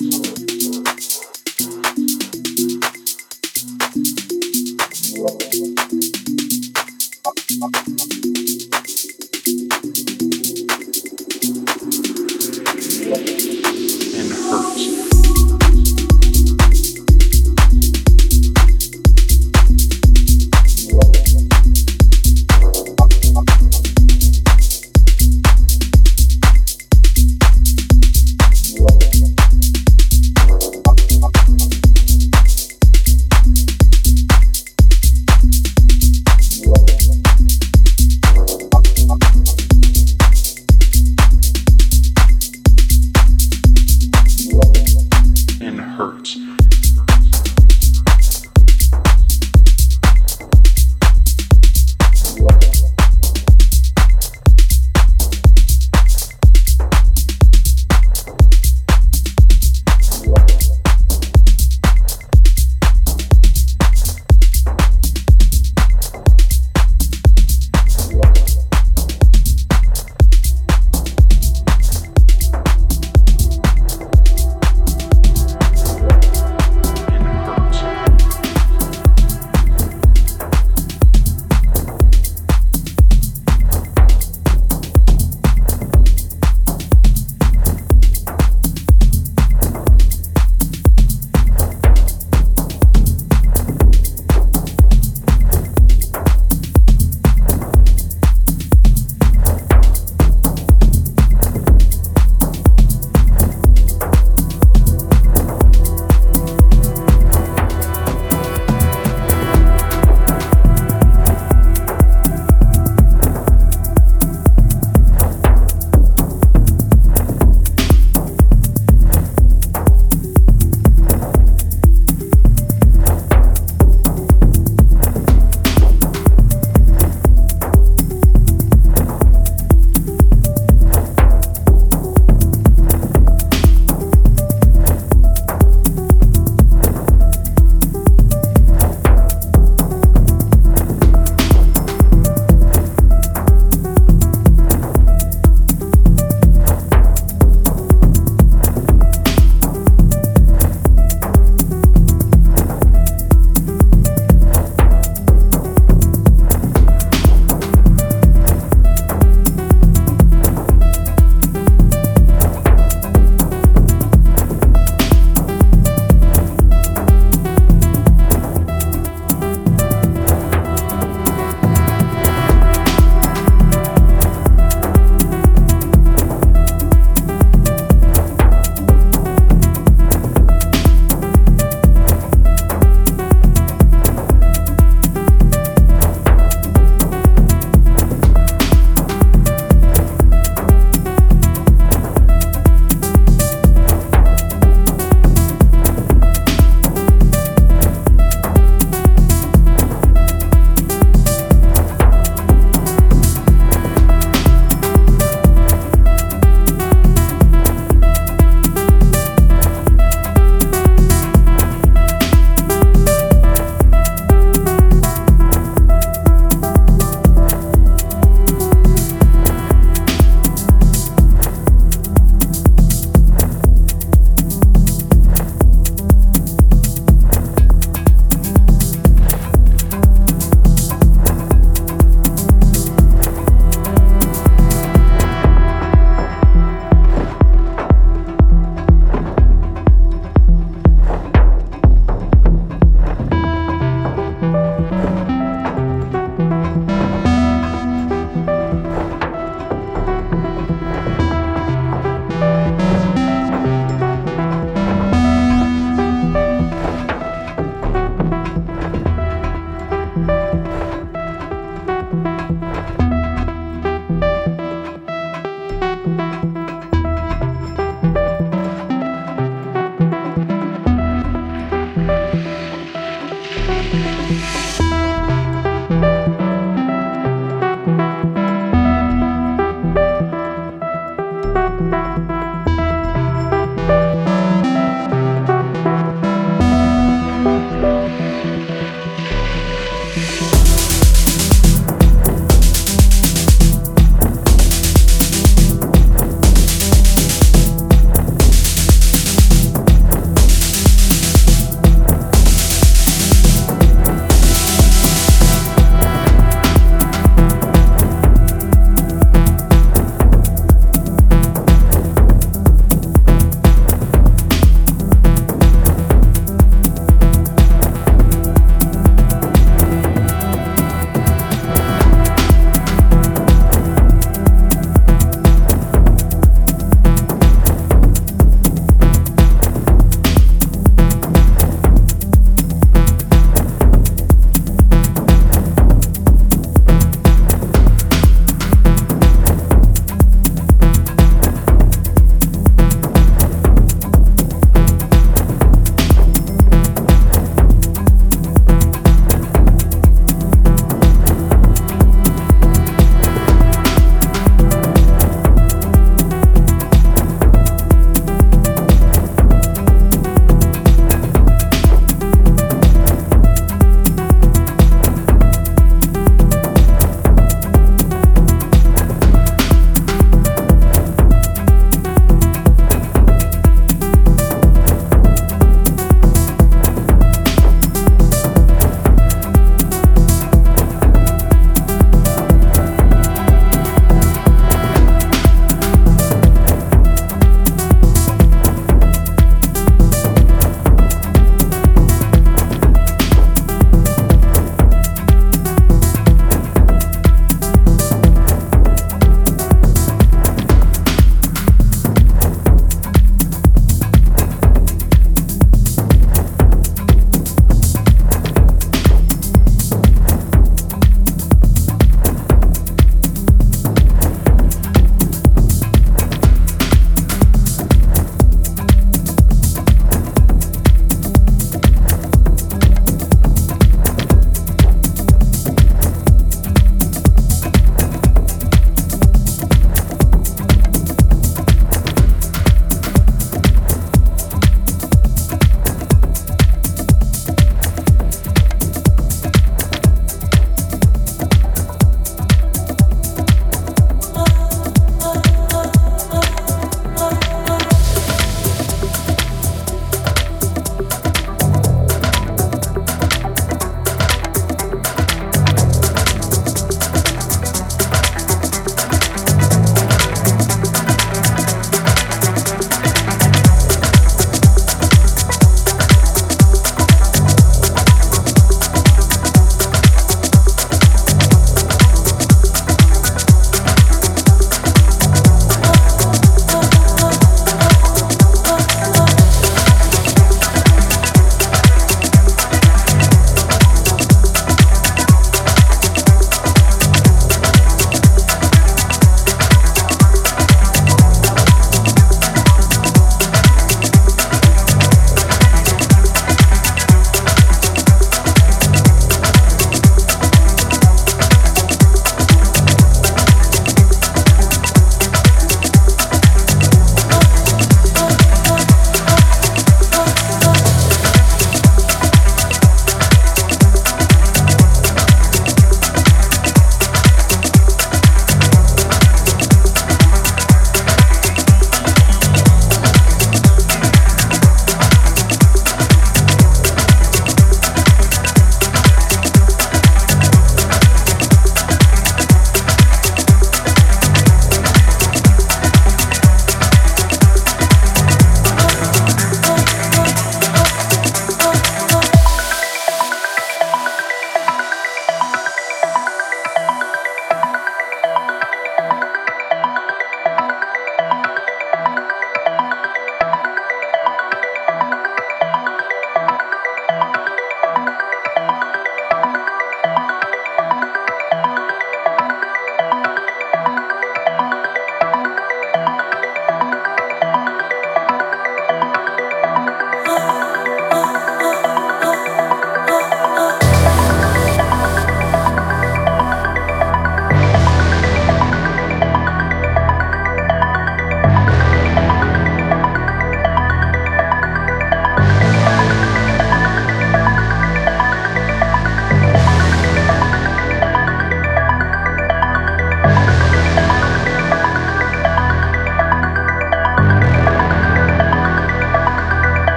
you.